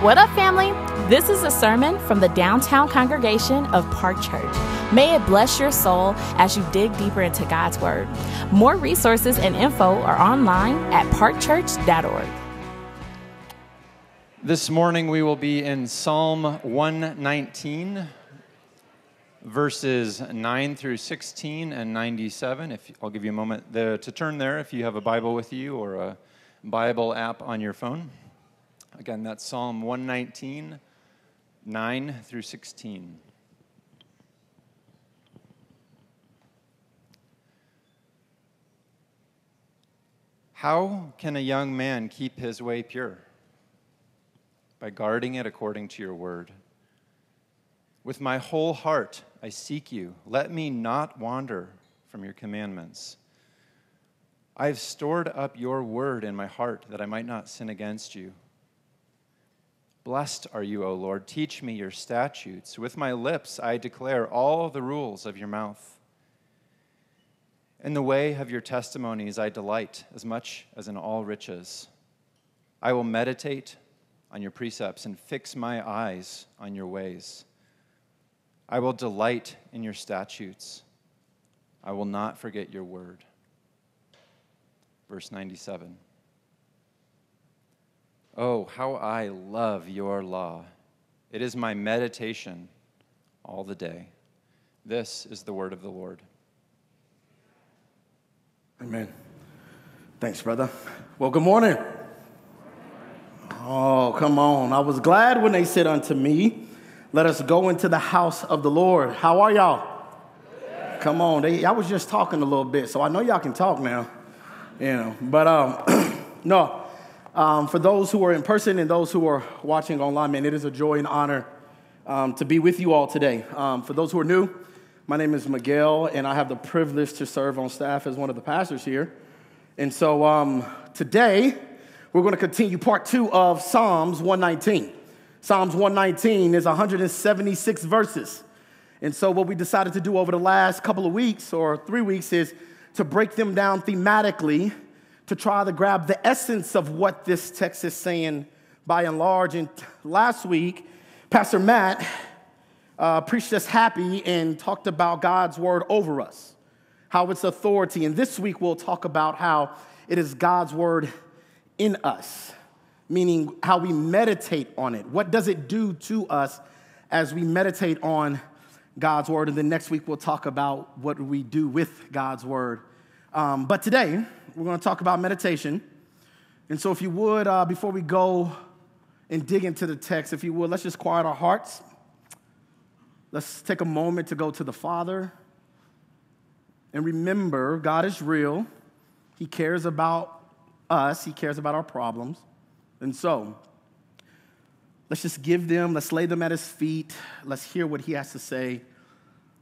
What up, family? This is a sermon from the downtown congregation of Park Church. May it bless your soul as you dig deeper into God's Word. More resources and info are online at parkchurch.org. This morning we will be in Psalm 119, verses 9 through 16 and 97. If I'll give you a moment there to turn there if you have a Bible with you or a Bible app on your phone. Again, that's Psalm 119, 9 through 16. How can a young man keep his way pure? By guarding it according to your word. With my whole heart I seek you. Let me not wander from your commandments. I have stored up your word in my heart that I might not sin against you. Blessed are you, O Lord. Teach me your statutes. With my lips I declare all the rules of your mouth. In the way of your testimonies I delight as much as in all riches. I will meditate on your precepts and fix my eyes on your ways. I will delight in your statutes. I will not forget your word. Verse 97. Oh, how I love your law. It is my meditation all the day. This is the word of the Lord. Amen. Thanks, brother. Well, good morning. Oh, come on. I was glad when they said unto me, Let us go into the house of the Lord. How are y'all? Come on. They, I was just talking a little bit, so I know y'all can talk now. You know, but um, no, um, for those who are in person and those who are watching online, man, it is a joy and honor um, to be with you all today. Um, for those who are new, my name is Miguel, and I have the privilege to serve on staff as one of the pastors here. And so um, today, we're going to continue part two of Psalms 119. Psalms 119 is 176 verses. And so, what we decided to do over the last couple of weeks or three weeks is to break them down thematically to try to grab the essence of what this text is saying by and large. And last week, Pastor Matt uh, preached us happy and talked about God's word over us, how it's authority. And this week, we'll talk about how it is God's word in us, meaning how we meditate on it. What does it do to us as we meditate on God's word? And then next week, we'll talk about what we do with God's word. Um, but today, we're going to talk about meditation. And so, if you would, uh, before we go and dig into the text, if you would, let's just quiet our hearts. Let's take a moment to go to the Father. And remember, God is real. He cares about us, He cares about our problems. And so, let's just give them, let's lay them at His feet. Let's hear what He has to say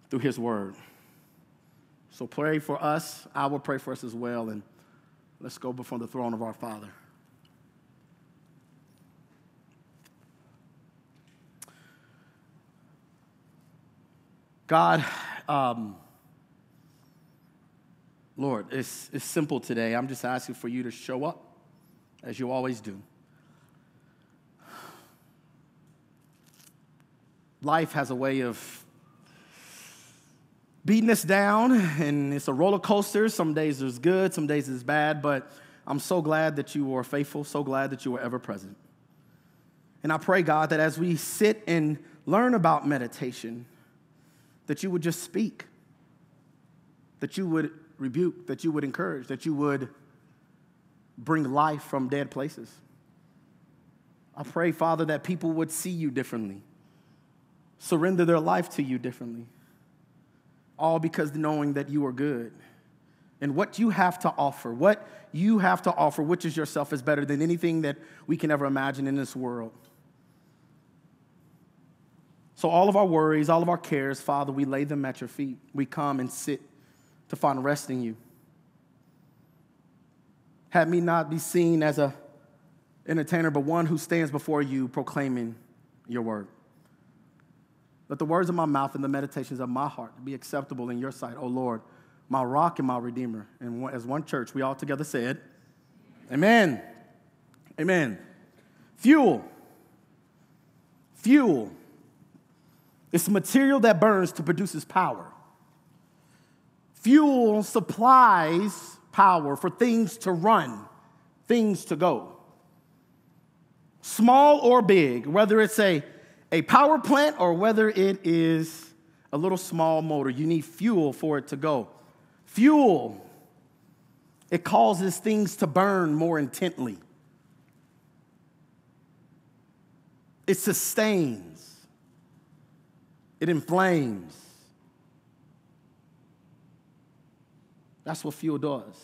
through His word. So, pray for us. I will pray for us as well. And Let's go before the throne of our Father. God, um, Lord, it's, it's simple today. I'm just asking for you to show up as you always do. Life has a way of beating us down, and it's a roller coaster. Some days it's good, some days it's bad, but I'm so glad that you were faithful, so glad that you were ever present. And I pray, God, that as we sit and learn about meditation, that you would just speak, that you would rebuke, that you would encourage, that you would bring life from dead places. I pray, Father, that people would see you differently, surrender their life to you differently all because knowing that you are good. And what you have to offer, what you have to offer, which is yourself, is better than anything that we can ever imagine in this world. So, all of our worries, all of our cares, Father, we lay them at your feet. We come and sit to find rest in you. Have me not be seen as a entertainer, but one who stands before you proclaiming your word. Let the words of my mouth and the meditations of my heart be acceptable in your sight, O Lord, my rock and my redeemer. And as one church, we all together said, Amen. Amen. Fuel. Fuel. It's material that burns to produces power. Fuel supplies power for things to run, things to go. Small or big, whether it's a, a power plant or whether it is a little small motor, you need fuel for it to go. Fuel, it causes things to burn more intently. It sustains, it inflames. That's what fuel does.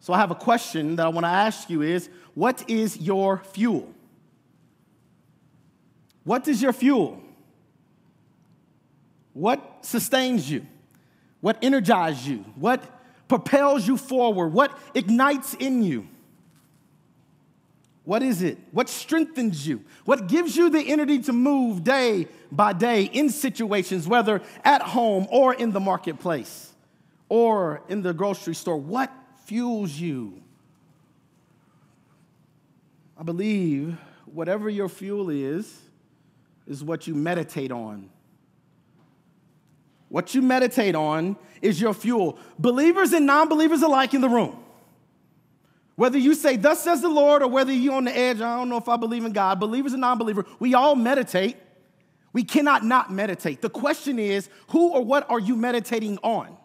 So I have a question that I want to ask you is what is your fuel? What is your fuel? What sustains you? What energizes you? What propels you forward? What ignites in you? What is it? What strengthens you? What gives you the energy to move day by day in situations, whether at home or in the marketplace or in the grocery store? What fuels you? I believe whatever your fuel is, is what you meditate on. What you meditate on is your fuel. Believers and non believers alike in the room. Whether you say, Thus says the Lord, or whether you're on the edge, I don't know if I believe in God, believers and non believers, we all meditate. We cannot not meditate. The question is, who or what are you meditating on?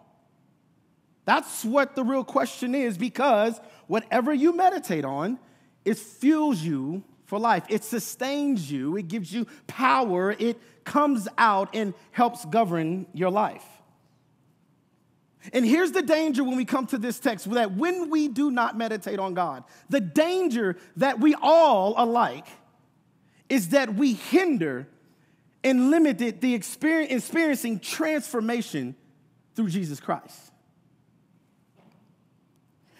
That's what the real question is because whatever you meditate on, it fuels you for life. It sustains you, it gives you power, it comes out and helps govern your life. And here's the danger when we come to this text that when we do not meditate on God, the danger that we all alike is that we hinder and limit the experience, experiencing transformation through Jesus Christ.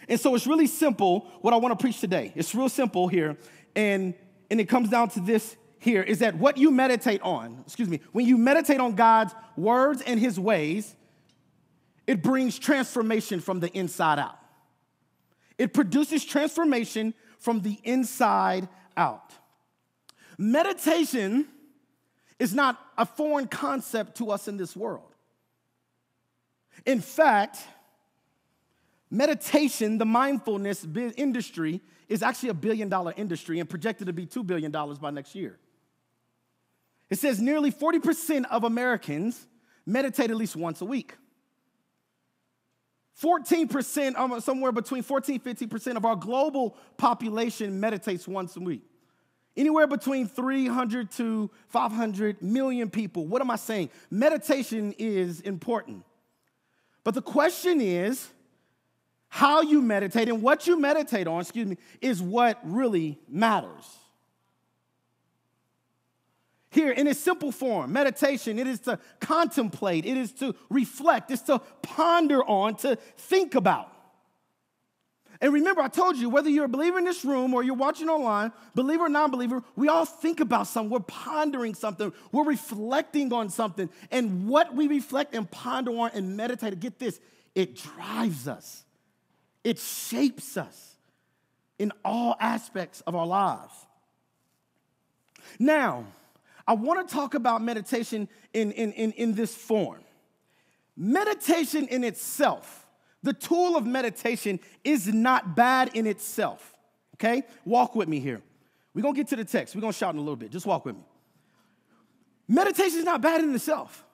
And so it's really simple what I want to preach today. It's real simple here. And, and it comes down to this here is that what you meditate on, excuse me, when you meditate on God's words and his ways, it brings transformation from the inside out. It produces transformation from the inside out. Meditation is not a foreign concept to us in this world. In fact, meditation, the mindfulness industry, is actually a billion dollar industry and projected to be $2 billion by next year. It says nearly 40% of Americans meditate at least once a week. 14%, um, somewhere between 14 15% of our global population meditates once a week. Anywhere between 300 to 500 million people. What am I saying? Meditation is important. But the question is how you meditate and what you meditate on, excuse me, is what really matters. Here, in its simple form, meditation, it is to contemplate, it is to reflect, it's to ponder on, to think about. And remember, I told you, whether you're a believer in this room or you're watching online, believer or non believer, we all think about something. We're pondering something. We're reflecting on something. And what we reflect and ponder on and meditate, get this, it drives us, it shapes us in all aspects of our lives. Now, I want to talk about meditation in, in, in, in this form. Meditation in itself, the tool of meditation, is not bad in itself. Okay? Walk with me here. We're going to get to the text. We're going to shout in a little bit. Just walk with me. Meditation is not bad in itself.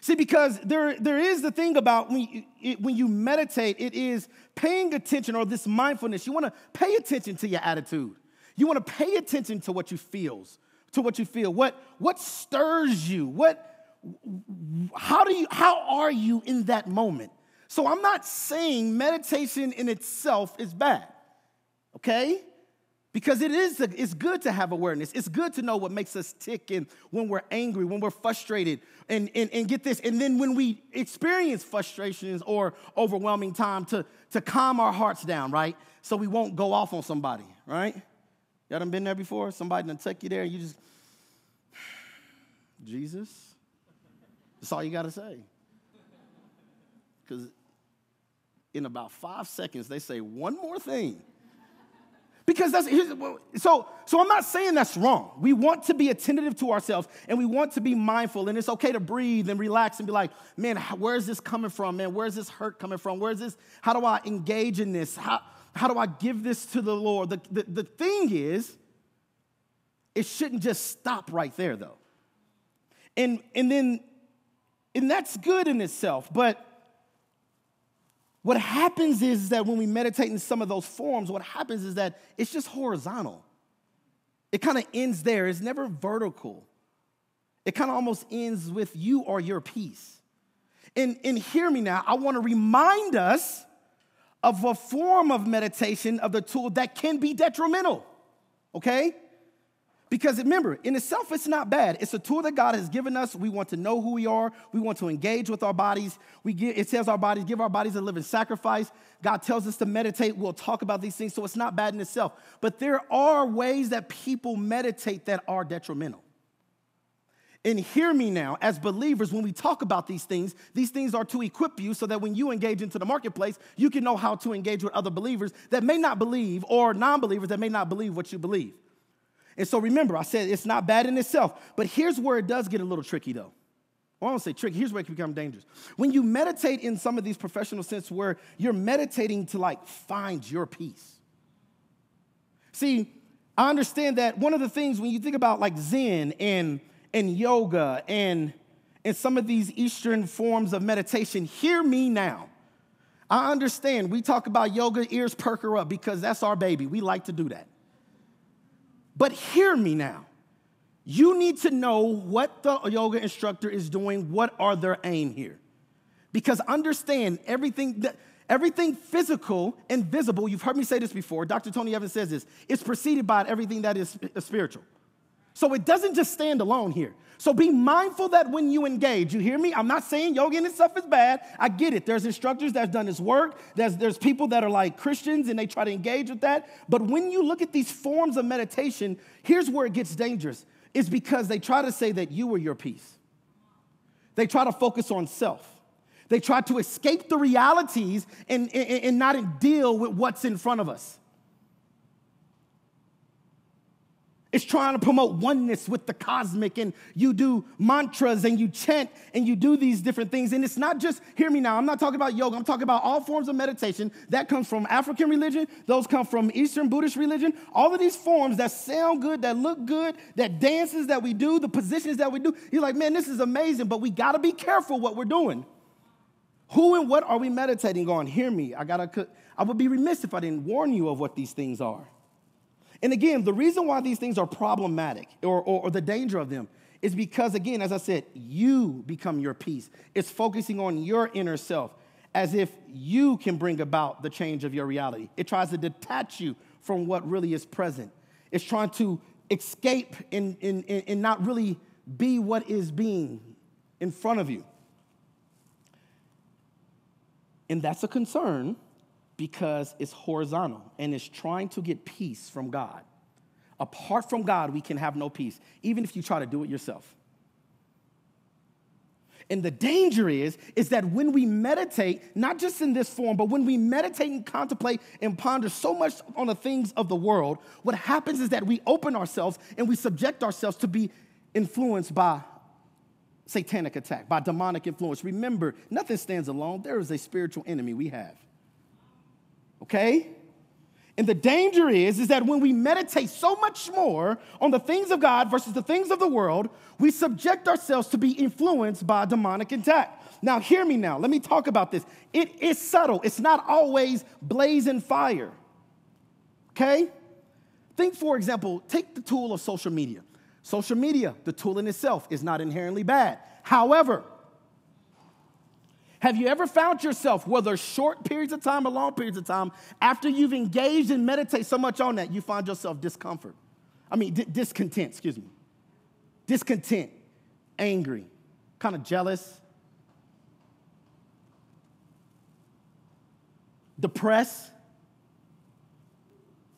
See, because there, there is the thing about when you, it, when you meditate, it is paying attention or this mindfulness. You want to pay attention to your attitude. You want to pay attention to what you feels, to what you feel. What, what stirs you? What, how, do you, how are you in that moment? So I'm not saying meditation in itself is bad, okay? Because it is, it's good to have awareness. It's good to know what makes us tick and when we're angry, when we're frustrated, and, and, and get this. And then when we experience frustrations or overwhelming time to, to calm our hearts down, right? So we won't go off on somebody, right? Y'all done been there before? Somebody done took you there and you just, Jesus? That's all you got to say. Because in about five seconds, they say one more thing. Because that's so. So I'm not saying that's wrong. We want to be attentive to ourselves and we want to be mindful, and it's okay to breathe and relax and be like, man, where is this coming from? Man, where is this hurt coming from? Where is this? How do I engage in this? How how do I give this to the Lord? The, the, the thing is, it shouldn't just stop right there, though. And and then, and that's good in itself, but what happens is that when we meditate in some of those forms, what happens is that it's just horizontal. It kind of ends there, it's never vertical. It kind of almost ends with you or your peace. And, and hear me now, I want to remind us of a form of meditation of the tool that can be detrimental, okay? Because remember, in itself, it's not bad. It's a tool that God has given us. We want to know who we are. We want to engage with our bodies. We give, it says our bodies, give our bodies a living sacrifice. God tells us to meditate. We'll talk about these things, so it's not bad in itself. But there are ways that people meditate that are detrimental. And hear me now, as believers, when we talk about these things, these things are to equip you so that when you engage into the marketplace, you can know how to engage with other believers that may not believe or non believers that may not believe what you believe. And so remember, I said it's not bad in itself, but here's where it does get a little tricky though. Well, I don't say tricky, here's where it can become dangerous. When you meditate in some of these professional sense where you're meditating to like find your peace. See, I understand that one of the things when you think about like Zen and, and yoga and, and some of these Eastern forms of meditation, hear me now. I understand we talk about yoga, ears perker up because that's our baby. We like to do that. But hear me now. You need to know what the yoga instructor is doing, what are their aim here. Because understand everything that everything physical and visible, you've heard me say this before, Dr. Tony Evans says this, it's preceded by everything that is spiritual. So it doesn't just stand alone here. So be mindful that when you engage, you hear me? I'm not saying yoga and stuff is bad. I get it. There's instructors that's done this work. There's, there's people that are like Christians and they try to engage with that. But when you look at these forms of meditation, here's where it gets dangerous. It's because they try to say that you are your peace. They try to focus on self. They try to escape the realities and, and, and not deal with what's in front of us. It's trying to promote oneness with the cosmic, and you do mantras and you chant and you do these different things. And it's not just, hear me now, I'm not talking about yoga, I'm talking about all forms of meditation. That comes from African religion, those come from Eastern Buddhist religion. All of these forms that sound good, that look good, that dances that we do, the positions that we do. You're like, man, this is amazing, but we gotta be careful what we're doing. Who and what are we meditating on? Hear me. I gotta, I would be remiss if I didn't warn you of what these things are. And again, the reason why these things are problematic or, or, or, the danger of them is because, again, as I said, you become your peace. It's focusing on your inner self as if you can bring about the change of your reality. It tries to detach you from what really is present. It's trying to escape and, and, and not really be what is being in front of you. And that's a concern because it's horizontal and it's trying to get peace from God. Apart from God, we can have no peace, even if you try to do it yourself. And the danger is, is that when we meditate, not just in this form, but when we meditate and contemplate and ponder so much on the things of the world, what happens is that we open ourselves and we subject ourselves to be influenced by satanic attack, by demonic influence. Remember, nothing stands alone. There is a spiritual enemy we have okay? And the danger is, is that when we meditate so much more on the things of God versus the things of the world, we subject ourselves to be influenced by demonic attack. Now, hear me now. Let me talk about this. It is subtle, it's not always blazing fire. Okay? Think, for example, take the tool of social media. Social media, the tool in itself, is not inherently bad. However, have you ever found yourself, whether short periods of time or long periods of time, after you've engaged and meditate so much on that, you find yourself discomfort? I mean, d- discontent, excuse me. Discontent, angry, kind of jealous, depressed,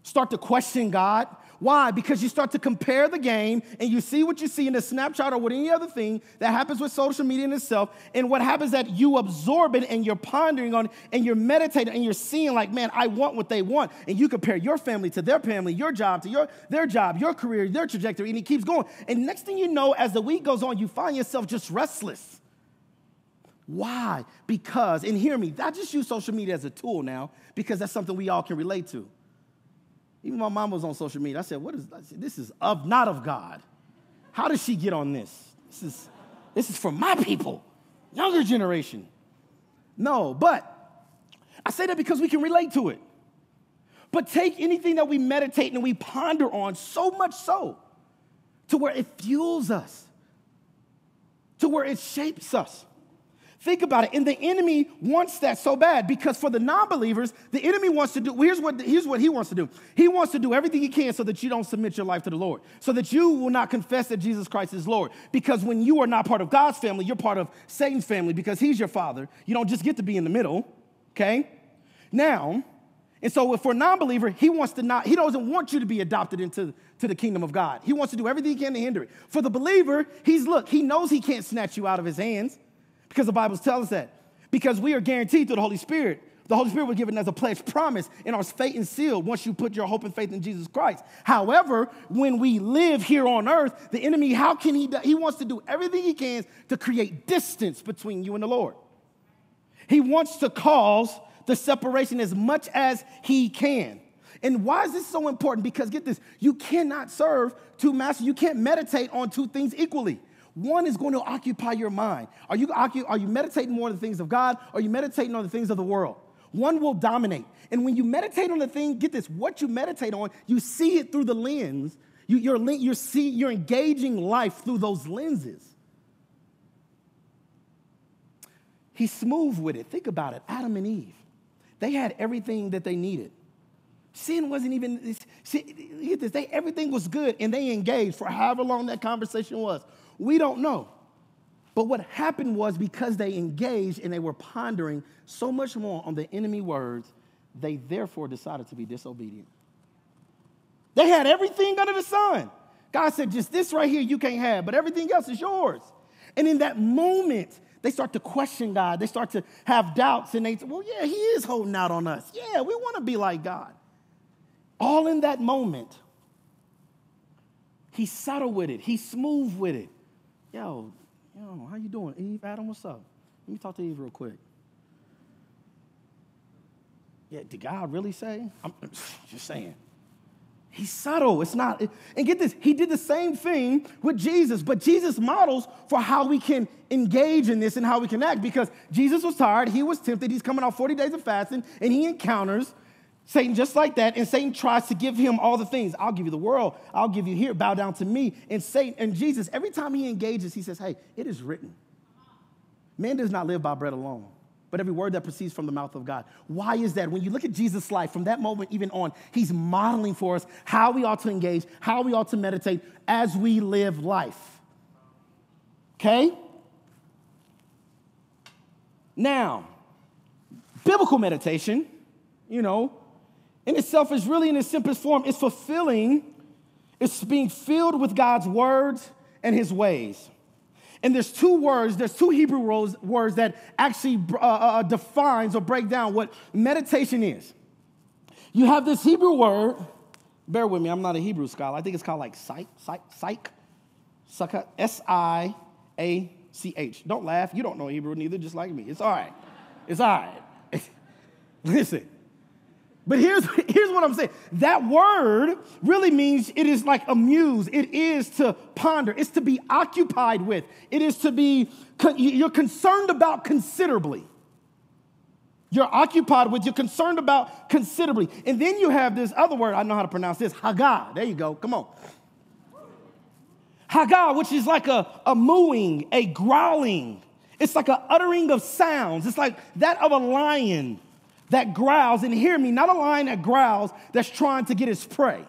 start to question God. Why? Because you start to compare the game and you see what you see in a snapshot or with any other thing that happens with social media in itself. And what happens that you absorb it and you're pondering on and you're meditating and you're seeing like, man, I want what they want. And you compare your family to their family, your job to your their job, your career, their trajectory, and it keeps going. And next thing you know, as the week goes on, you find yourself just restless. Why? Because, and hear me, I just use social media as a tool now because that's something we all can relate to. Even my mom was on social media. I said, What is said, this? Is of not of God. How does she get on this? This is this is for my people, younger generation. No, but I say that because we can relate to it. But take anything that we meditate and we ponder on so much so to where it fuels us, to where it shapes us. Think about it. And the enemy wants that so bad because for the non believers, the enemy wants to do, here's what, here's what he wants to do. He wants to do everything he can so that you don't submit your life to the Lord, so that you will not confess that Jesus Christ is Lord. Because when you are not part of God's family, you're part of Satan's family because he's your father. You don't just get to be in the middle, okay? Now, and so if for a non-believer, he wants to not, he doesn't want you to be adopted into to the kingdom of God. He wants to do everything he can to hinder it. For the believer, he's look, he knows he can't snatch you out of his hands because the Bible tells us that. Because we are guaranteed through the Holy Spirit. The Holy Spirit was given as a pledge promise and our fate and seal once you put your hope and faith in Jesus Christ. However, when we live here on earth, the enemy, how can he? He wants to do everything he can to create distance between you and the Lord. He wants to cause the separation as much as he can. And why is this so important? Because get this, you cannot serve two masters. You can't meditate on two things equally. One is going to occupy your mind. Are you, are you meditating more on the things of God? Or are you meditating on the things of the world? One will dominate. And when you meditate on the thing, get this, what you meditate on, you see it through the lens. You, you're, you're, see, you're engaging life through those lenses. He's smooth with it. Think about it Adam and Eve, they had everything that they needed. Sin wasn't even, see, get this, they, everything was good and they engaged for however long that conversation was. We don't know. But what happened was because they engaged and they were pondering so much more on the enemy words, they therefore decided to be disobedient. They had everything under the sun. God said, just this right here you can't have, but everything else is yours. And in that moment, they start to question God. They start to have doubts and they say, well, yeah, He is holding out on us. Yeah, we want to be like God. All in that moment, He's subtle with it, He's smooth with it yo, yo, how you doing? Eve, Adam, what's up? Let me talk to Eve real quick. Yeah, did God really say? I'm just saying. He's subtle. It's not, and get this, he did the same thing with Jesus, but Jesus models for how we can engage in this and how we can act because Jesus was tired, he was tempted, he's coming off 40 days of fasting, and he encounters Satan just like that, and Satan tries to give him all the things. I'll give you the world. I'll give you here. Bow down to me. And Satan and Jesus, every time he engages, he says, "Hey, it is written. Man does not live by bread alone, but every word that proceeds from the mouth of God." Why is that? When you look at Jesus' life, from that moment even on, he's modeling for us how we ought to engage, how we ought to meditate as we live life. Okay. Now, biblical meditation, you know in itself is really in its simplest form it's fulfilling it's being filled with god's words and his ways. And there's two words there's two hebrew words that actually uh, uh, uh, defines or break down what meditation is. You have this hebrew word bear with me i'm not a hebrew scholar i think it's called like psych psych psych s-i-a-c-h don't laugh you don't know hebrew neither just like me it's all right it's all right. Listen but here's, here's what I'm saying that word really means it is like amuse, it is to ponder, it's to be occupied with, it is to be, you're concerned about considerably. You're occupied with, you're concerned about considerably. And then you have this other word, I know how to pronounce this, haggah. There you go, come on. Haggah, which is like a, a mooing, a growling. It's like an uttering of sounds. It's like that of a lion that growls, and hear me, not a lion that growls that's trying to get its prey,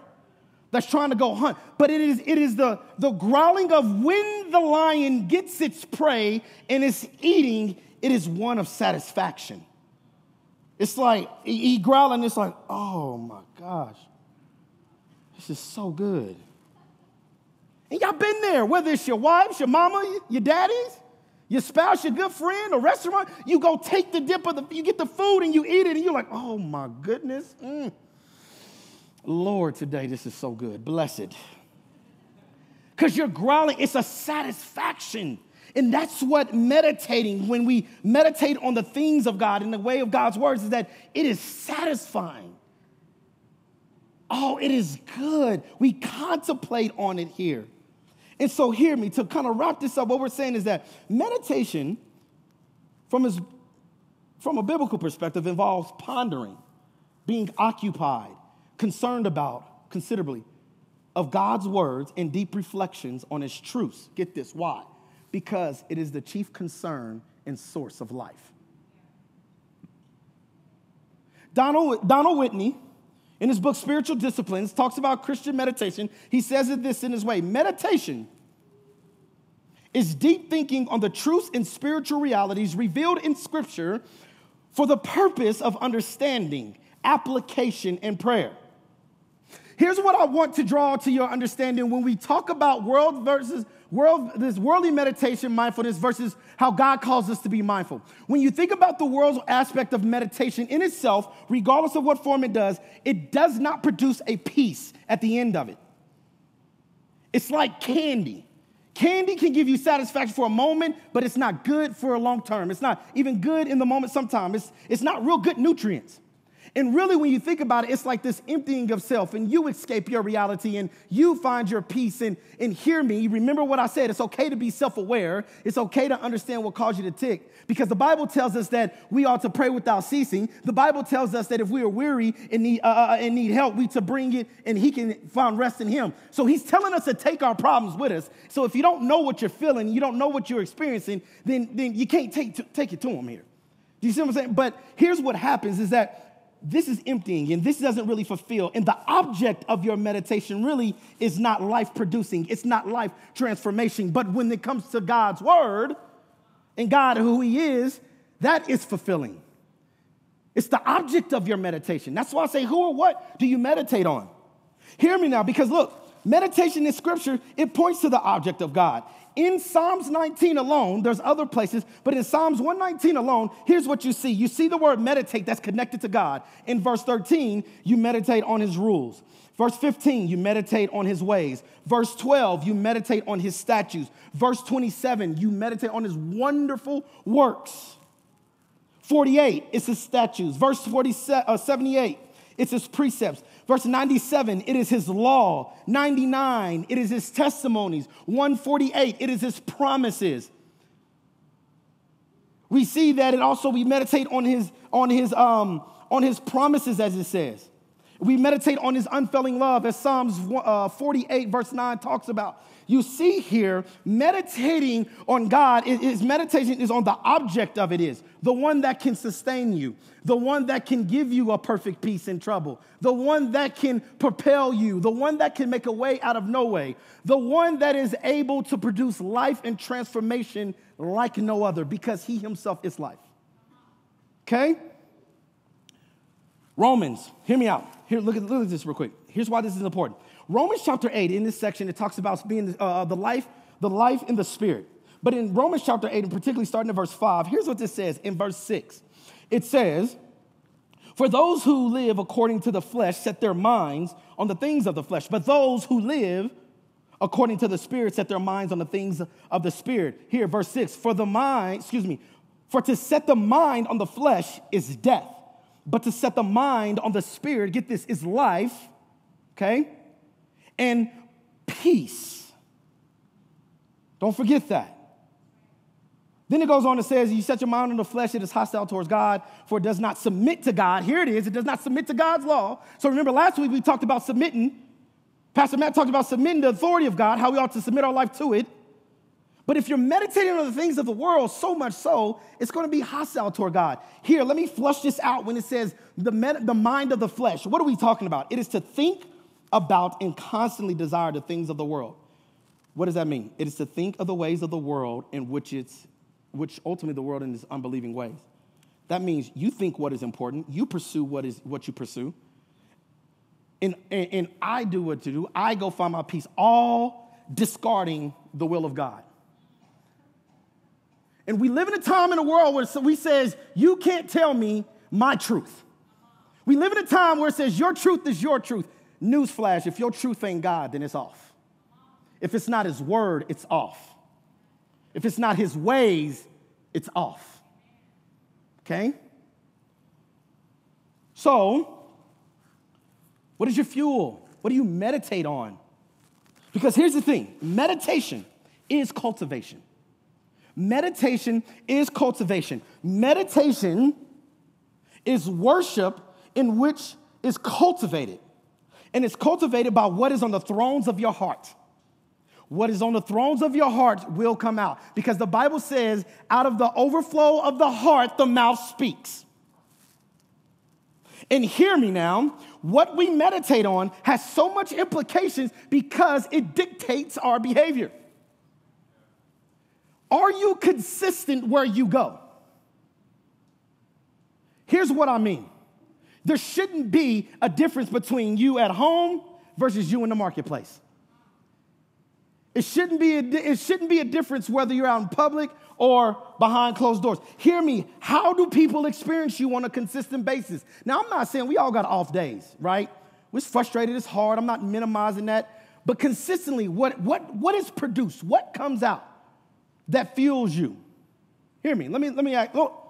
that's trying to go hunt, but it is, it is the, the growling of when the lion gets its prey and is eating, it is one of satisfaction. It's like he growling, it's like, oh my gosh, This is so good. And y'all been there, whether it's your wives, your mama, your daddies, your spouse, your good friend, a restaurant, you go take the dip of the, you get the food and you eat it, and you're like, oh my goodness. Mm. Lord, today this is so good. Blessed. Because you're growling, it's a satisfaction. And that's what meditating, when we meditate on the things of God in the way of God's words, is that it is satisfying. Oh, it is good. We contemplate on it here. And so, hear me, to kind of wrap this up, what we're saying is that meditation, from, his, from a biblical perspective, involves pondering, being occupied, concerned about considerably of God's words and deep reflections on his truths. Get this, why? Because it is the chief concern and source of life. Donald, Donald Whitney, in his book Spiritual Disciplines, talks about Christian meditation. He says it this in his way meditation is deep thinking on the truths and spiritual realities revealed in Scripture for the purpose of understanding, application, and prayer. Here's what I want to draw to your understanding when we talk about world versus world, this worldly meditation, mindfulness versus how God calls us to be mindful. When you think about the world's aspect of meditation in itself, regardless of what form it does, it does not produce a peace at the end of it. It's like candy. Candy can give you satisfaction for a moment, but it's not good for a long term. It's not even good in the moment sometimes. It's, it's not real good nutrients. And really, when you think about it, it's like this emptying of self, and you escape your reality and you find your peace. And, and hear me, remember what I said. It's okay to be self aware, it's okay to understand what caused you to tick, because the Bible tells us that we ought to pray without ceasing. The Bible tells us that if we are weary and need, uh, uh, and need help, we to bring it, and He can find rest in Him. So He's telling us to take our problems with us. So if you don't know what you're feeling, you don't know what you're experiencing, then, then you can't take, take it to Him here. Do you see what I'm saying? But here's what happens is that this is emptying and this doesn't really fulfill. And the object of your meditation really is not life producing, it's not life transformation. But when it comes to God's word and God who He is, that is fulfilling. It's the object of your meditation. That's why I say, who or what do you meditate on? Hear me now, because look, meditation in scripture, it points to the object of God in Psalms 19 alone, there's other places, but in Psalms 119 alone, here's what you see. You see the word meditate that's connected to God. In verse 13, you meditate on his rules. Verse 15, you meditate on his ways. Verse 12, you meditate on his statutes. Verse 27, you meditate on his wonderful works. 48, it's his statutes. Verse 47, uh, 78, it's his precepts. Verse 97, it is his law. 99, it is his testimonies. 148, it is his promises. We see that it also we meditate on his on his um on his promises as it says. We meditate on his unfailing love as Psalms uh, 48 verse 9 talks about you see here, meditating on God, is meditation is on the object of it is, the one that can sustain you, the one that can give you a perfect peace in trouble, the one that can propel you, the one that can make a way out of no way, the one that is able to produce life and transformation like no other because he himself is life. Okay? Romans, hear me out. Here, look at, look at this real quick. Here's why this is important. Romans chapter 8, in this section, it talks about being uh, uh, the life, the life in the spirit. But in Romans chapter 8, and particularly starting in verse 5, here's what this says in verse 6. It says, For those who live according to the flesh set their minds on the things of the flesh, but those who live according to the spirit set their minds on the things of the spirit. Here, verse 6, for the mind, excuse me, for to set the mind on the flesh is death, but to set the mind on the spirit, get this, is life, okay? And peace. Don't forget that. Then it goes on and says, You set your mind on the flesh, it is hostile towards God, for it does not submit to God. Here it is, it does not submit to God's law. So remember, last week we talked about submitting. Pastor Matt talked about submitting the authority of God, how we ought to submit our life to it. But if you're meditating on the things of the world, so much so, it's going to be hostile toward God. Here, let me flush this out when it says the, med- the mind of the flesh. What are we talking about? It is to think about and constantly desire the things of the world. What does that mean? It is to think of the ways of the world in which it's, which ultimately the world in its unbelieving ways. That means you think what is important, you pursue what is what you pursue. and, and, and I do what to do. I go find my peace, all discarding the will of God. And we live in a time in a world where we says, you can't tell me my truth. We live in a time where it says your truth is your truth. Newsflash, if your truth ain't God, then it's off. If it's not his word, it's off. If it's not his ways, it's off. Okay? So, what is your fuel? What do you meditate on? Because here's the thing meditation is cultivation. Meditation is cultivation. Meditation is worship in which is cultivated. And it's cultivated by what is on the thrones of your heart. What is on the thrones of your heart will come out. Because the Bible says, out of the overflow of the heart, the mouth speaks. And hear me now, what we meditate on has so much implications because it dictates our behavior. Are you consistent where you go? Here's what I mean there shouldn't be a difference between you at home versus you in the marketplace. It shouldn't be a, it shouldn't be a difference whether you're out in public or behind closed doors. Hear me. How do people experience you on a consistent basis? Now, I'm not saying we all got off days, right? We're frustrated, it's hard. I'm not minimizing that. But consistently, what, what, what is produced? What comes out that fuels you? Hear me. Let me, let me ask. Oh,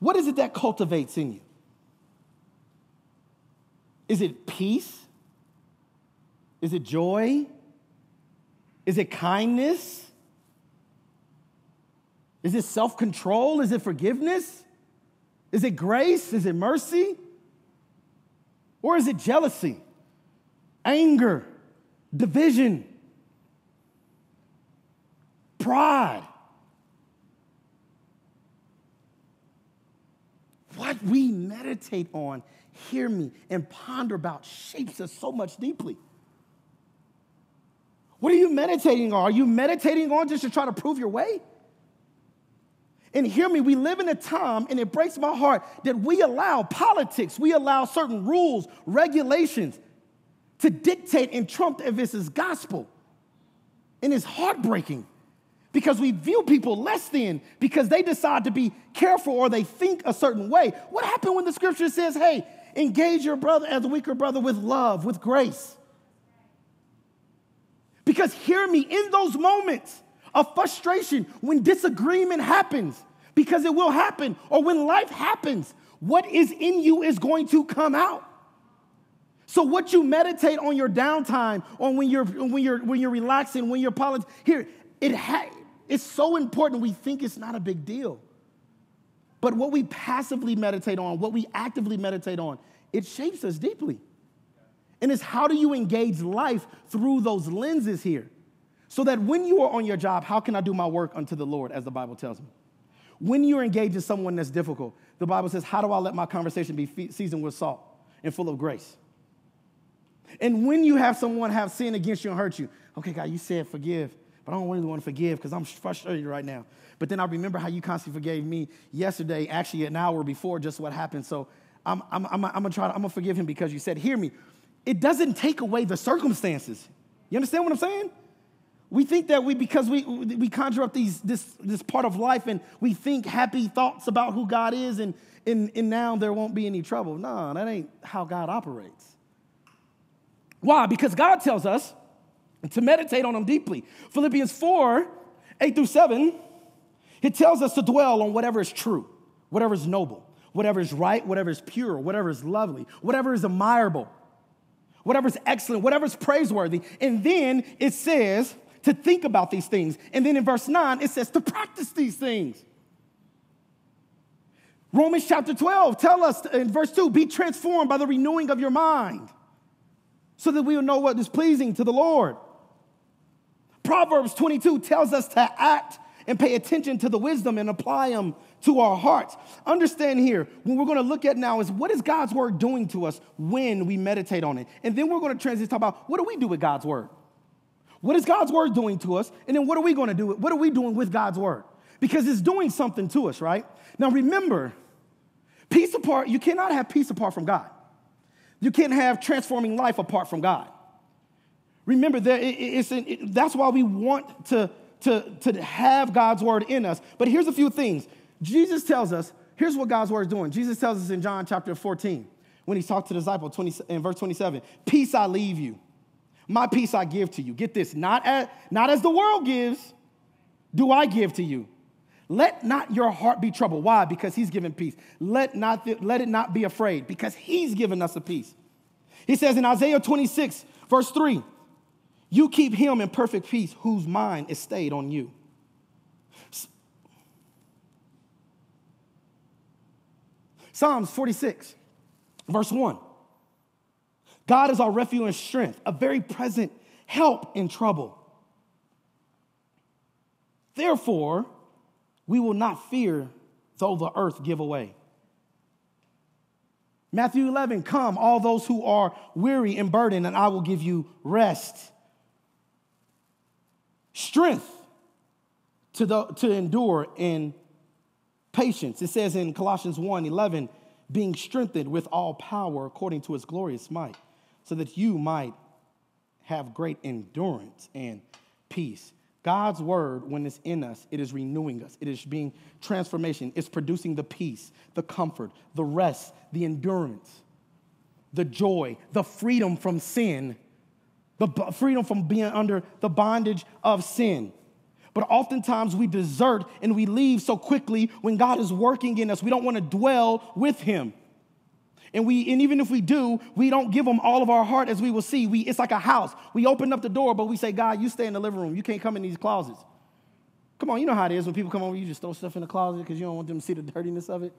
what is it that cultivates in you? Is it peace? Is it joy? Is it kindness? Is it self control? Is it forgiveness? Is it grace? Is it mercy? Or is it jealousy, anger, division, pride? What we meditate on, hear me, and ponder about shapes us so much deeply. What are you meditating on? Are you meditating on just to try to prove your way? And hear me, we live in a time, and it breaks my heart that we allow politics, we allow certain rules, regulations to dictate and trump if this is gospel. And it's heartbreaking because we view people less than because they decide to be careful or they think a certain way. What happened when the scripture says, hey, engage your brother as a weaker brother with love, with grace? Because hear me, in those moments of frustration, when disagreement happens, because it will happen, or when life happens, what is in you is going to come out. So what you meditate on your downtime, on when you're when you're when you're relaxing, when you're polit- here, it ha- it's so important. We think it's not a big deal, but what we passively meditate on, what we actively meditate on, it shapes us deeply. And it's how do you engage life through those lenses here? So that when you are on your job, how can I do my work unto the Lord, as the Bible tells me? When you're engaging someone that's difficult, the Bible says, How do I let my conversation be seasoned with salt and full of grace? And when you have someone have sin against you and hurt you, okay, God, you said forgive, but I don't really want to forgive because I'm frustrated right now. But then I remember how you constantly forgave me yesterday, actually an hour before just what happened. So I'm, I'm, I'm, I'm gonna try, I'm gonna forgive him because you said, Hear me it doesn't take away the circumstances. You understand what I'm saying? We think that we, because we, we conjure up these, this, this part of life and we think happy thoughts about who God is and, and, and now there won't be any trouble. No, that ain't how God operates. Why? Because God tells us to meditate on Him deeply. Philippians 4 8 through 7, it tells us to dwell on whatever is true, whatever is noble, whatever is right, whatever is pure, whatever is lovely, whatever is admirable whatever is excellent, whatever is praiseworthy. And then it says to think about these things. And then in verse 9, it says to practice these things. Romans chapter 12 tell us in verse 2 be transformed by the renewing of your mind so that we will know what is pleasing to the Lord. Proverbs 22 tells us to act and pay attention to the wisdom and apply them to our hearts. Understand here, what we're going to look at now is what is God's word doing to us when we meditate on it? And then we're going to transition talk about what do we do with God's word? What is God's word doing to us? And then what are we going to do? What are we doing with God's word? Because it's doing something to us, right? Now remember, peace apart, you cannot have peace apart from God. You can't have transforming life apart from God. Remember, that it's it, that's why we want to, to, to have God's word in us. But here's a few things. Jesus tells us, here's what God's word is doing. Jesus tells us in John chapter 14, when he's talked to the disciple 20, in verse 27, peace I leave you. My peace I give to you. Get this, not as, not as the world gives, do I give to you. Let not your heart be troubled. Why? Because he's given peace. Let, not th- let it not be afraid, because he's given us a peace. He says in Isaiah 26, verse 3, you keep him in perfect peace whose mind is stayed on you. Psalms 46, verse 1. God is our refuge and strength, a very present help in trouble. Therefore, we will not fear though the earth give away. Matthew 11, come, all those who are weary and burdened, and I will give you rest. Strength to, the, to endure in patience. It says in Colossians 1 11, being strengthened with all power according to his glorious might so that you might have great endurance and peace. God's word, when it's in us, it is renewing us. It is being transformation. It's producing the peace, the comfort, the rest, the endurance, the joy, the freedom from sin, the freedom from being under the bondage of sin. But oftentimes we desert and we leave so quickly when God is working in us. We don't want to dwell with Him. And we, and even if we do, we don't give them all of our heart as we will see. We, it's like a house. We open up the door, but we say, God, you stay in the living room. You can't come in these closets. Come on, you know how it is when people come over, you just throw stuff in the closet because you don't want them to see the dirtiness of it.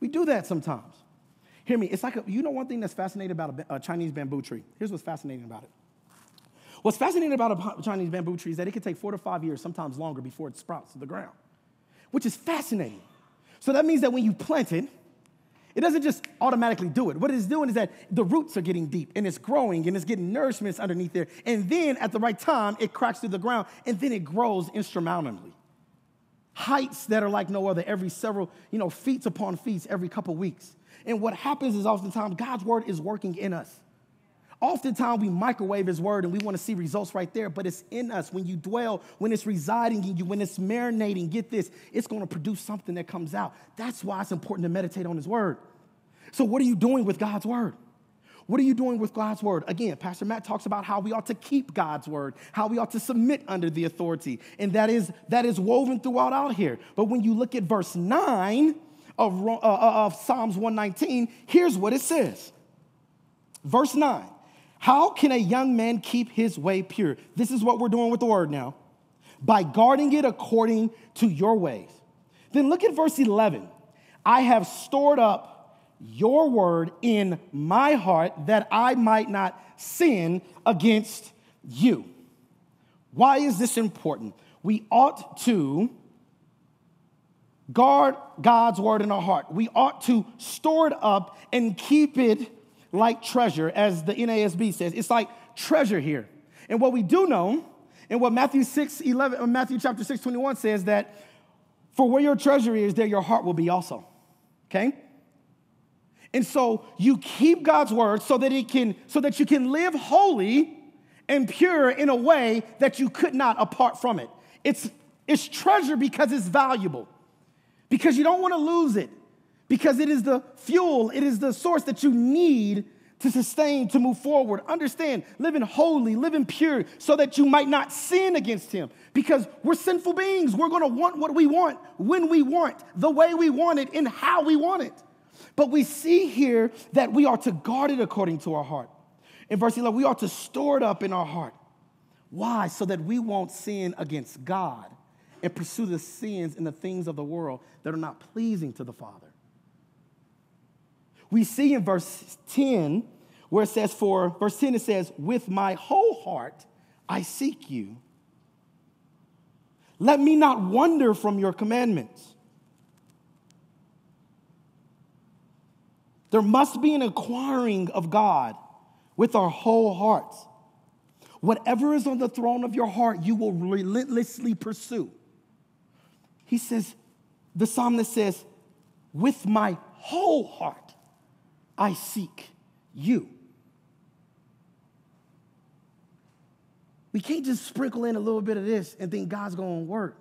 We do that sometimes. Hear me, it's like, a, you know one thing that's fascinating about a, a Chinese bamboo tree? Here's what's fascinating about it. What's fascinating about a Chinese bamboo tree is that it can take four to five years, sometimes longer, before it sprouts to the ground, which is fascinating. So that means that when you plant it, it doesn't just automatically do it. What it's doing is that the roots are getting deep and it's growing and it's getting nourishments underneath there. And then at the right time, it cracks through the ground and then it grows insurmountably. Heights that are like no other every several, you know, feet upon feet every couple weeks. And what happens is oftentimes God's word is working in us. Oftentimes we microwave his word and we want to see results right there, but it's in us. When you dwell, when it's residing in you, when it's marinating, get this, it's going to produce something that comes out. That's why it's important to meditate on his word. So, what are you doing with God's word? What are you doing with God's word? Again, Pastor Matt talks about how we ought to keep God's word, how we ought to submit under the authority. And that is, that is woven throughout out here. But when you look at verse 9 of, uh, of Psalms 119, here's what it says. Verse 9 how can a young man keep his way pure? This is what we're doing with the word now. By guarding it according to your ways. Then look at verse 11. I have stored up your word in my heart that I might not sin against you. Why is this important? We ought to guard God's word in our heart. We ought to store it up and keep it like treasure, as the NASB says. It's like treasure here. And what we do know, and what Matthew 6, 11, uh, Matthew chapter 6, 21 says that for where your treasure is, there your heart will be also. Okay? And so you keep God's word so that it can, so that you can live holy and pure in a way that you could not apart from it. It's, it's treasure because it's valuable, because you don't want to lose it because it is the fuel, it is the source that you need to sustain, to move forward. Understand, living holy, living pure, so that you might not sin against Him. Because we're sinful beings. We're gonna want what we want, when we want, the way we want it, and how we want it. But we see here that we are to guard it according to our heart. In verse 11, we are to store it up in our heart. Why? So that we won't sin against God and pursue the sins and the things of the world that are not pleasing to the Father we see in verse 10 where it says, For verse 10, it says, With my whole heart I seek you. Let me not wander from your commandments. There must be an acquiring of God with our whole hearts. Whatever is on the throne of your heart, you will relentlessly pursue. He says, the psalmist says, with my whole heart. I seek you. We can't just sprinkle in a little bit of this and think God's going to work.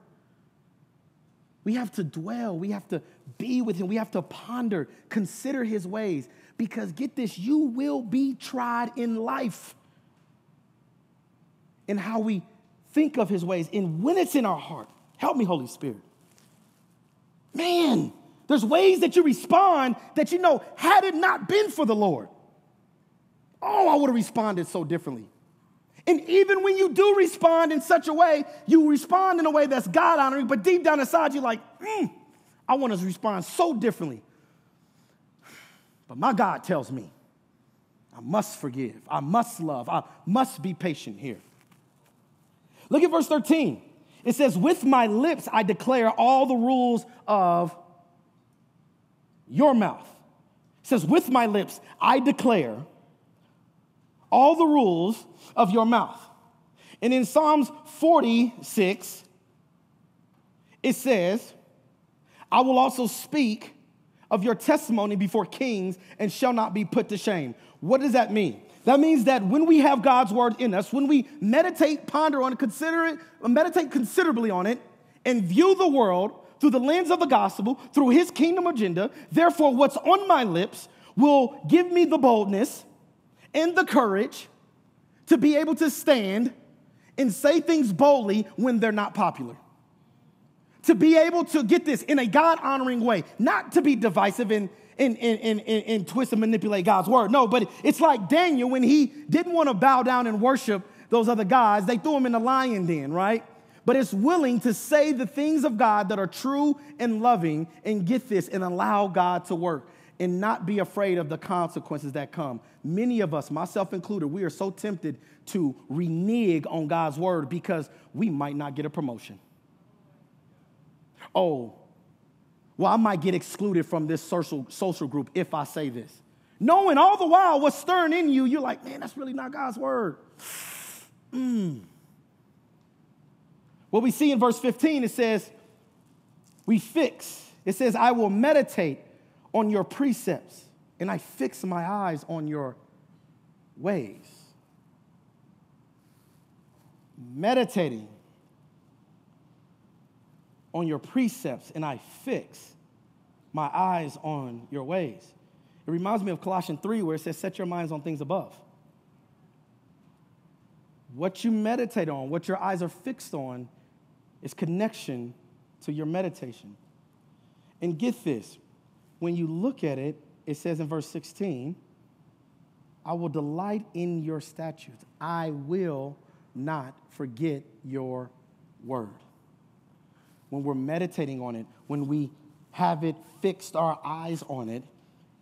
We have to dwell. We have to be with Him. We have to ponder, consider His ways. Because get this, you will be tried in life in how we think of His ways and when it's in our heart. Help me, Holy Spirit. Man, there's ways that you respond that you know, had it not been for the Lord, oh, I would have responded so differently. And even when you do respond in such a way, you respond in a way that's God honoring, but deep down inside, you're like, mm, I want to respond so differently. But my God tells me, I must forgive, I must love, I must be patient here. Look at verse 13. It says, With my lips I declare all the rules of your mouth. It says, With my lips I declare all the rules of your mouth. And in Psalms 46, it says, I will also speak of your testimony before kings and shall not be put to shame. What does that mean? That means that when we have God's word in us, when we meditate, ponder on it, consider it, meditate considerably on it, and view the world through the lens of the gospel, through his kingdom agenda, therefore, what's on my lips will give me the boldness and the courage to be able to stand and say things boldly when they're not popular. To be able to get this in a God honoring way, not to be divisive and, and, and, and, and, twist and manipulate God's word. No, but it's like Daniel when he didn't want to bow down and worship those other gods, they threw him in the lion den, right? But it's willing to say the things of God that are true and loving and get this and allow God to work and not be afraid of the consequences that come. Many of us, myself included, we are so tempted to renege on God's word because we might not get a promotion. Oh, well, I might get excluded from this social, social group if I say this. Knowing all the while what's stirring in you, you're like, man, that's really not God's word. Mm. What we see in verse 15, it says, we fix. It says, I will meditate on your precepts, and I fix my eyes on your ways. Meditating on your precepts, and I fix my eyes on your ways. It reminds me of Colossians 3, where it says, Set your minds on things above. What you meditate on, what your eyes are fixed on, is connection to your meditation. And get this when you look at it, it says in verse 16, I will delight in your statutes. I will not forget your word. When we're meditating on it, when we have it fixed our eyes on it,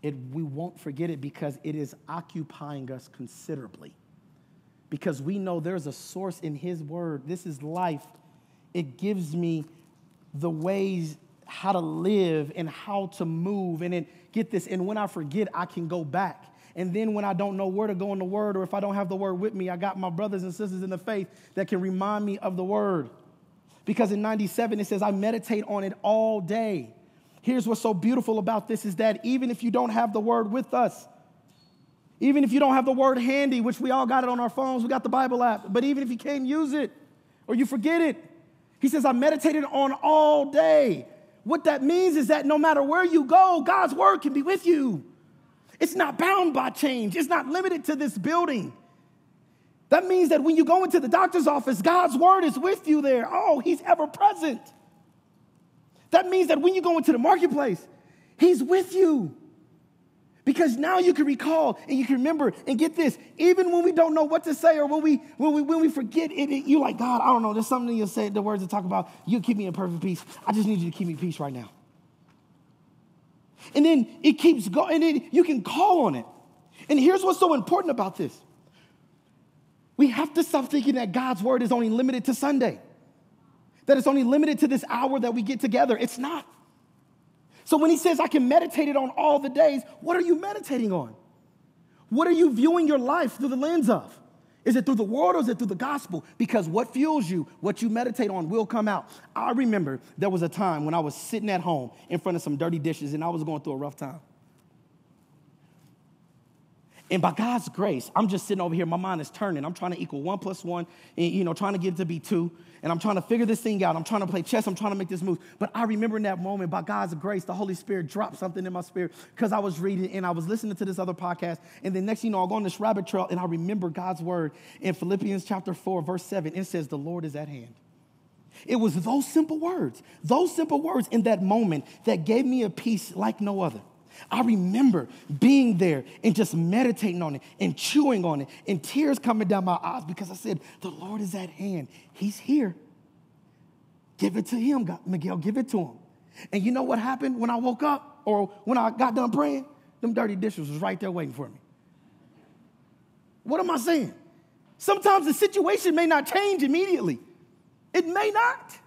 it we won't forget it because it is occupying us considerably. Because we know there's a source in His word. This is life. It gives me the ways how to live and how to move. And then get this, and when I forget, I can go back. And then when I don't know where to go in the word, or if I don't have the word with me, I got my brothers and sisters in the faith that can remind me of the word. Because in 97, it says, I meditate on it all day. Here's what's so beautiful about this is that even if you don't have the word with us, even if you don't have the word handy, which we all got it on our phones, we got the Bible app, but even if you can't use it or you forget it, he says, I meditated on all day. What that means is that no matter where you go, God's word can be with you. It's not bound by change, it's not limited to this building. That means that when you go into the doctor's office, God's word is with you there. Oh, he's ever present. That means that when you go into the marketplace, he's with you. Because now you can recall and you can remember and get this. Even when we don't know what to say or when we when we when we forget it, it you're like, God, I don't know. There's something you'll say, the words to talk about. You keep me in perfect peace. I just need you to keep me peace right now. And then it keeps going, and then you can call on it. And here's what's so important about this. We have to stop thinking that God's word is only limited to Sunday, that it's only limited to this hour that we get together. It's not. So when he says, I can meditate it on all the days, what are you meditating on? What are you viewing your life through the lens of? Is it through the world or is it through the gospel? Because what fuels you, what you meditate on, will come out. I remember there was a time when I was sitting at home in front of some dirty dishes and I was going through a rough time. And by God's grace, I'm just sitting over here, my mind is turning. I'm trying to equal one plus one, and, you know, trying to get it to be two. And I'm trying to figure this thing out. I'm trying to play chess. I'm trying to make this move. But I remember in that moment, by God's grace, the Holy Spirit dropped something in my spirit because I was reading and I was listening to this other podcast. And then next, you know, I go on this rabbit trail and I remember God's word in Philippians chapter 4, verse 7. It says, The Lord is at hand. It was those simple words, those simple words in that moment that gave me a peace like no other. I remember being there and just meditating on it and chewing on it and tears coming down my eyes because I said, The Lord is at hand. He's here. Give it to him, God. Miguel, give it to him. And you know what happened when I woke up or when I got done praying? Them dirty dishes was right there waiting for me. What am I saying? Sometimes the situation may not change immediately. It may not.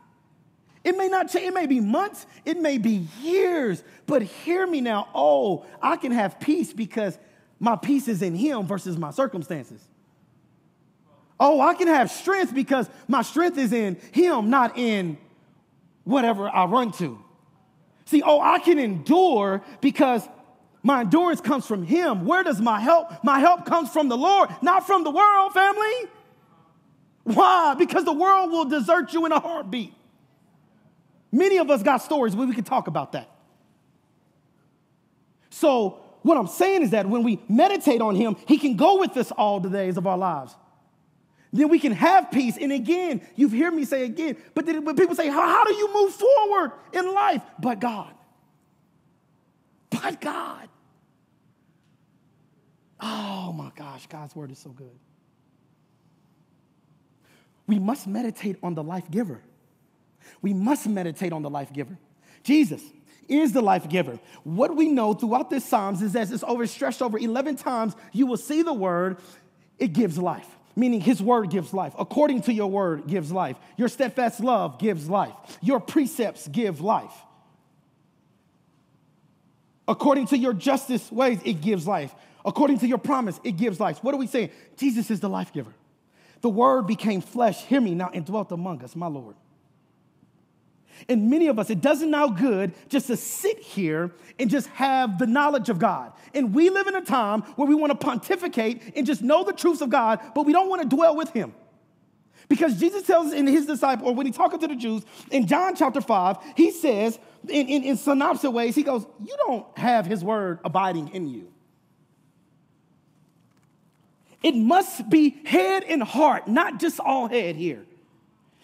It may not change, it may be months, it may be years, but hear me now. Oh, I can have peace because my peace is in Him versus my circumstances. Oh, I can have strength because my strength is in Him, not in whatever I run to. See, oh, I can endure because my endurance comes from Him. Where does my help? My help comes from the Lord, not from the world, family. Why? Because the world will desert you in a heartbeat. Many of us got stories where we can talk about that. So, what I'm saying is that when we meditate on Him, He can go with us all the days of our lives. Then we can have peace. And again, you've heard me say again, but then when people say, how, how do you move forward in life? But God. But God. Oh my gosh, God's word is so good. We must meditate on the life giver. We must meditate on the life giver. Jesus is the life giver. What we know throughout this Psalms is as it's overstretched over 11 times, you will see the word, it gives life. Meaning his word gives life. According to your word gives life. Your steadfast love gives life. Your precepts give life. According to your justice ways, it gives life. According to your promise, it gives life. What are we saying? Jesus is the life giver. The word became flesh, hear me now, and dwelt among us, my Lord. And many of us, it doesn't now good just to sit here and just have the knowledge of God. And we live in a time where we want to pontificate and just know the truths of God, but we don't want to dwell with Him. Because Jesus tells in his disciple, or when he's talking to the Jews, in John chapter 5, he says, in, in, in synopsis ways, he goes, You don't have his word abiding in you. It must be head and heart, not just all head here.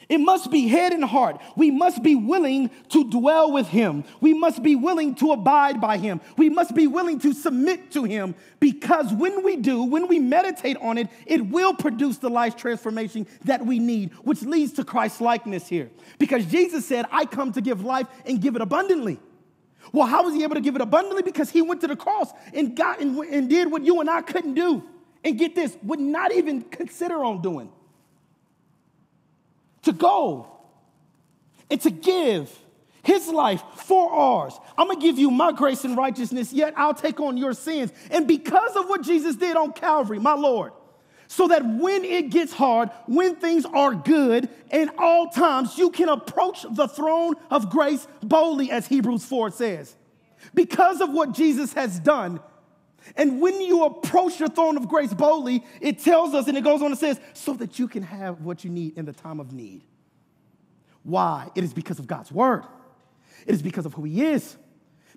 It must be head and heart. We must be willing to dwell with Him. We must be willing to abide by Him. We must be willing to submit to Him because when we do, when we meditate on it, it will produce the life transformation that we need, which leads to Christ's likeness here. Because Jesus said, I come to give life and give it abundantly. Well, how was He able to give it abundantly? Because He went to the cross and got and, and did what you and I couldn't do. And get this, would not even consider on doing to go and to give his life for ours. I'm gonna give you my grace and righteousness, yet I'll take on your sins. And because of what Jesus did on Calvary, my Lord, so that when it gets hard, when things are good, in all times, you can approach the throne of grace boldly, as Hebrews 4 says. Because of what Jesus has done, and when you approach your throne of grace boldly, it tells us, and it goes on and says, so that you can have what you need in the time of need. Why? It is because of God's word. It is because of who He is.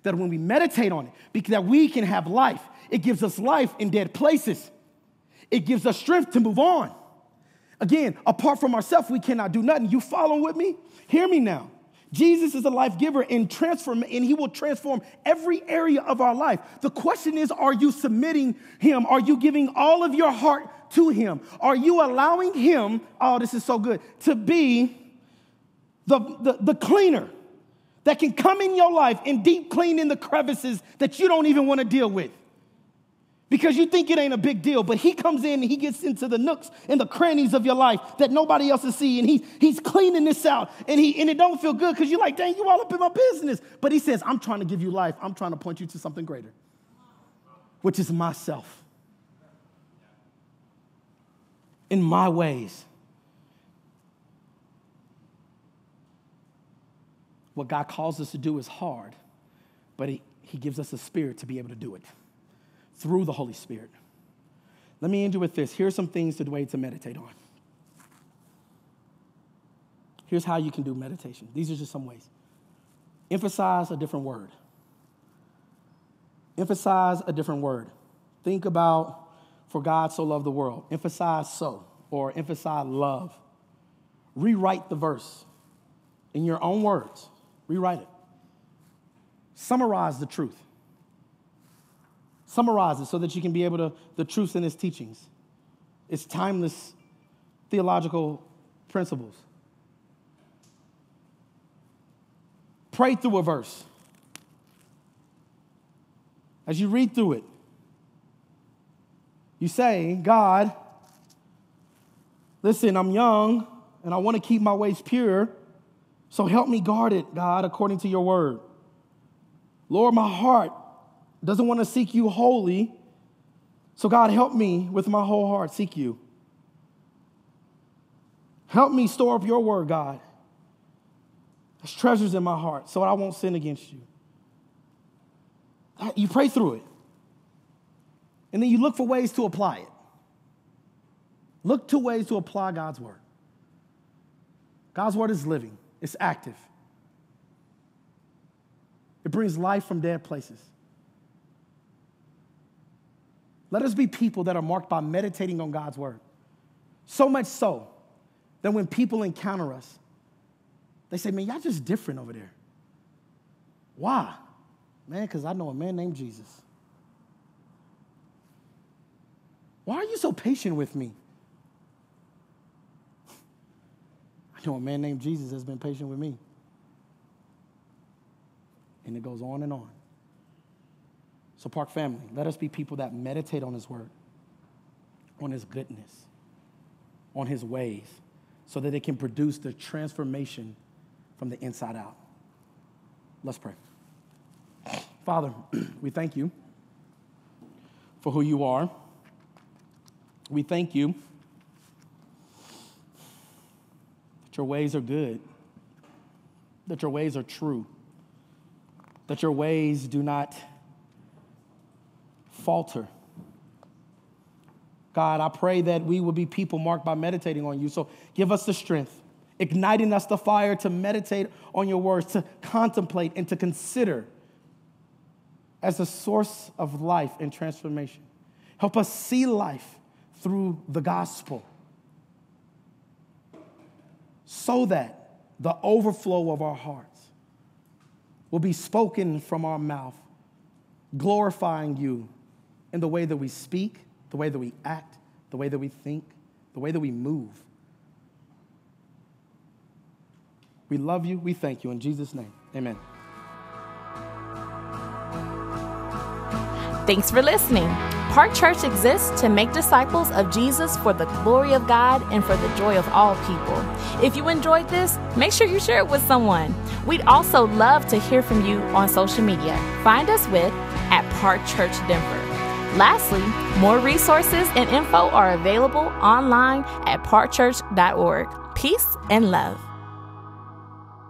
That when we meditate on it, because that we can have life. It gives us life in dead places. It gives us strength to move on. Again, apart from ourselves, we cannot do nothing. You following with me? Hear me now. Jesus is a life giver and transform, and he will transform every area of our life. The question is, are you submitting him? Are you giving all of your heart to him? Are you allowing him, oh, this is so good, to be the, the, the cleaner that can come in your life and deep clean in the crevices that you don't even want to deal with? Because you think it ain't a big deal, but he comes in and he gets into the nooks and the crannies of your life that nobody else is seeing. He, he's cleaning this out and, he, and it don't feel good because you're like, dang, you all up in my business. But he says, I'm trying to give you life. I'm trying to point you to something greater, which is myself. In my ways. What God calls us to do is hard, but he, he gives us a spirit to be able to do it through the Holy Spirit. Let me end you with this. Here's some things to way to meditate on. Here's how you can do meditation. These are just some ways. Emphasize a different word. Emphasize a different word. Think about, for God so loved the world. Emphasize so, or emphasize love. Rewrite the verse in your own words. Rewrite it. Summarize the truth. Summarize it so that you can be able to, the truth in his teachings. It's timeless theological principles. Pray through a verse. As you read through it, you say, God, listen, I'm young and I want to keep my ways pure, so help me guard it, God, according to your word. Lord, my heart doesn't want to seek you wholly, so God, help me with my whole heart seek you. Help me store up your word, God there's treasures in my heart so I won't sin against you. You pray through it. And then you look for ways to apply it. Look to ways to apply God's word. God's word is living, it's active, it brings life from dead places. Let us be people that are marked by meditating on God's word. So much so that when people encounter us, they say, man, y'all just different over there. Why? Man, because I know a man named Jesus. Why are you so patient with me? I know a man named Jesus has been patient with me. And it goes on and on. So, Park family, let us be people that meditate on His word, on His goodness, on His ways, so that it can produce the transformation from the inside out. Let's pray. Father, we thank you for who you are. We thank you that your ways are good, that your ways are true, that your ways do not falter. God, I pray that we will be people marked by meditating on you. So give us the strength igniting us the fire to meditate on your words, to contemplate and to consider as a source of life and transformation. Help us see life through the gospel so that the overflow of our hearts will be spoken from our mouth, glorifying you in the way that we speak, the way that we act, the way that we think, the way that we move. We love you. We thank you. In Jesus' name, amen. Thanks for listening. Park Church exists to make disciples of Jesus for the glory of God and for the joy of all people. If you enjoyed this, make sure you share it with someone. We'd also love to hear from you on social media. Find us with at Park Church Denver. Lastly, more resources and info are available online at parkchurch.org. Peace and love.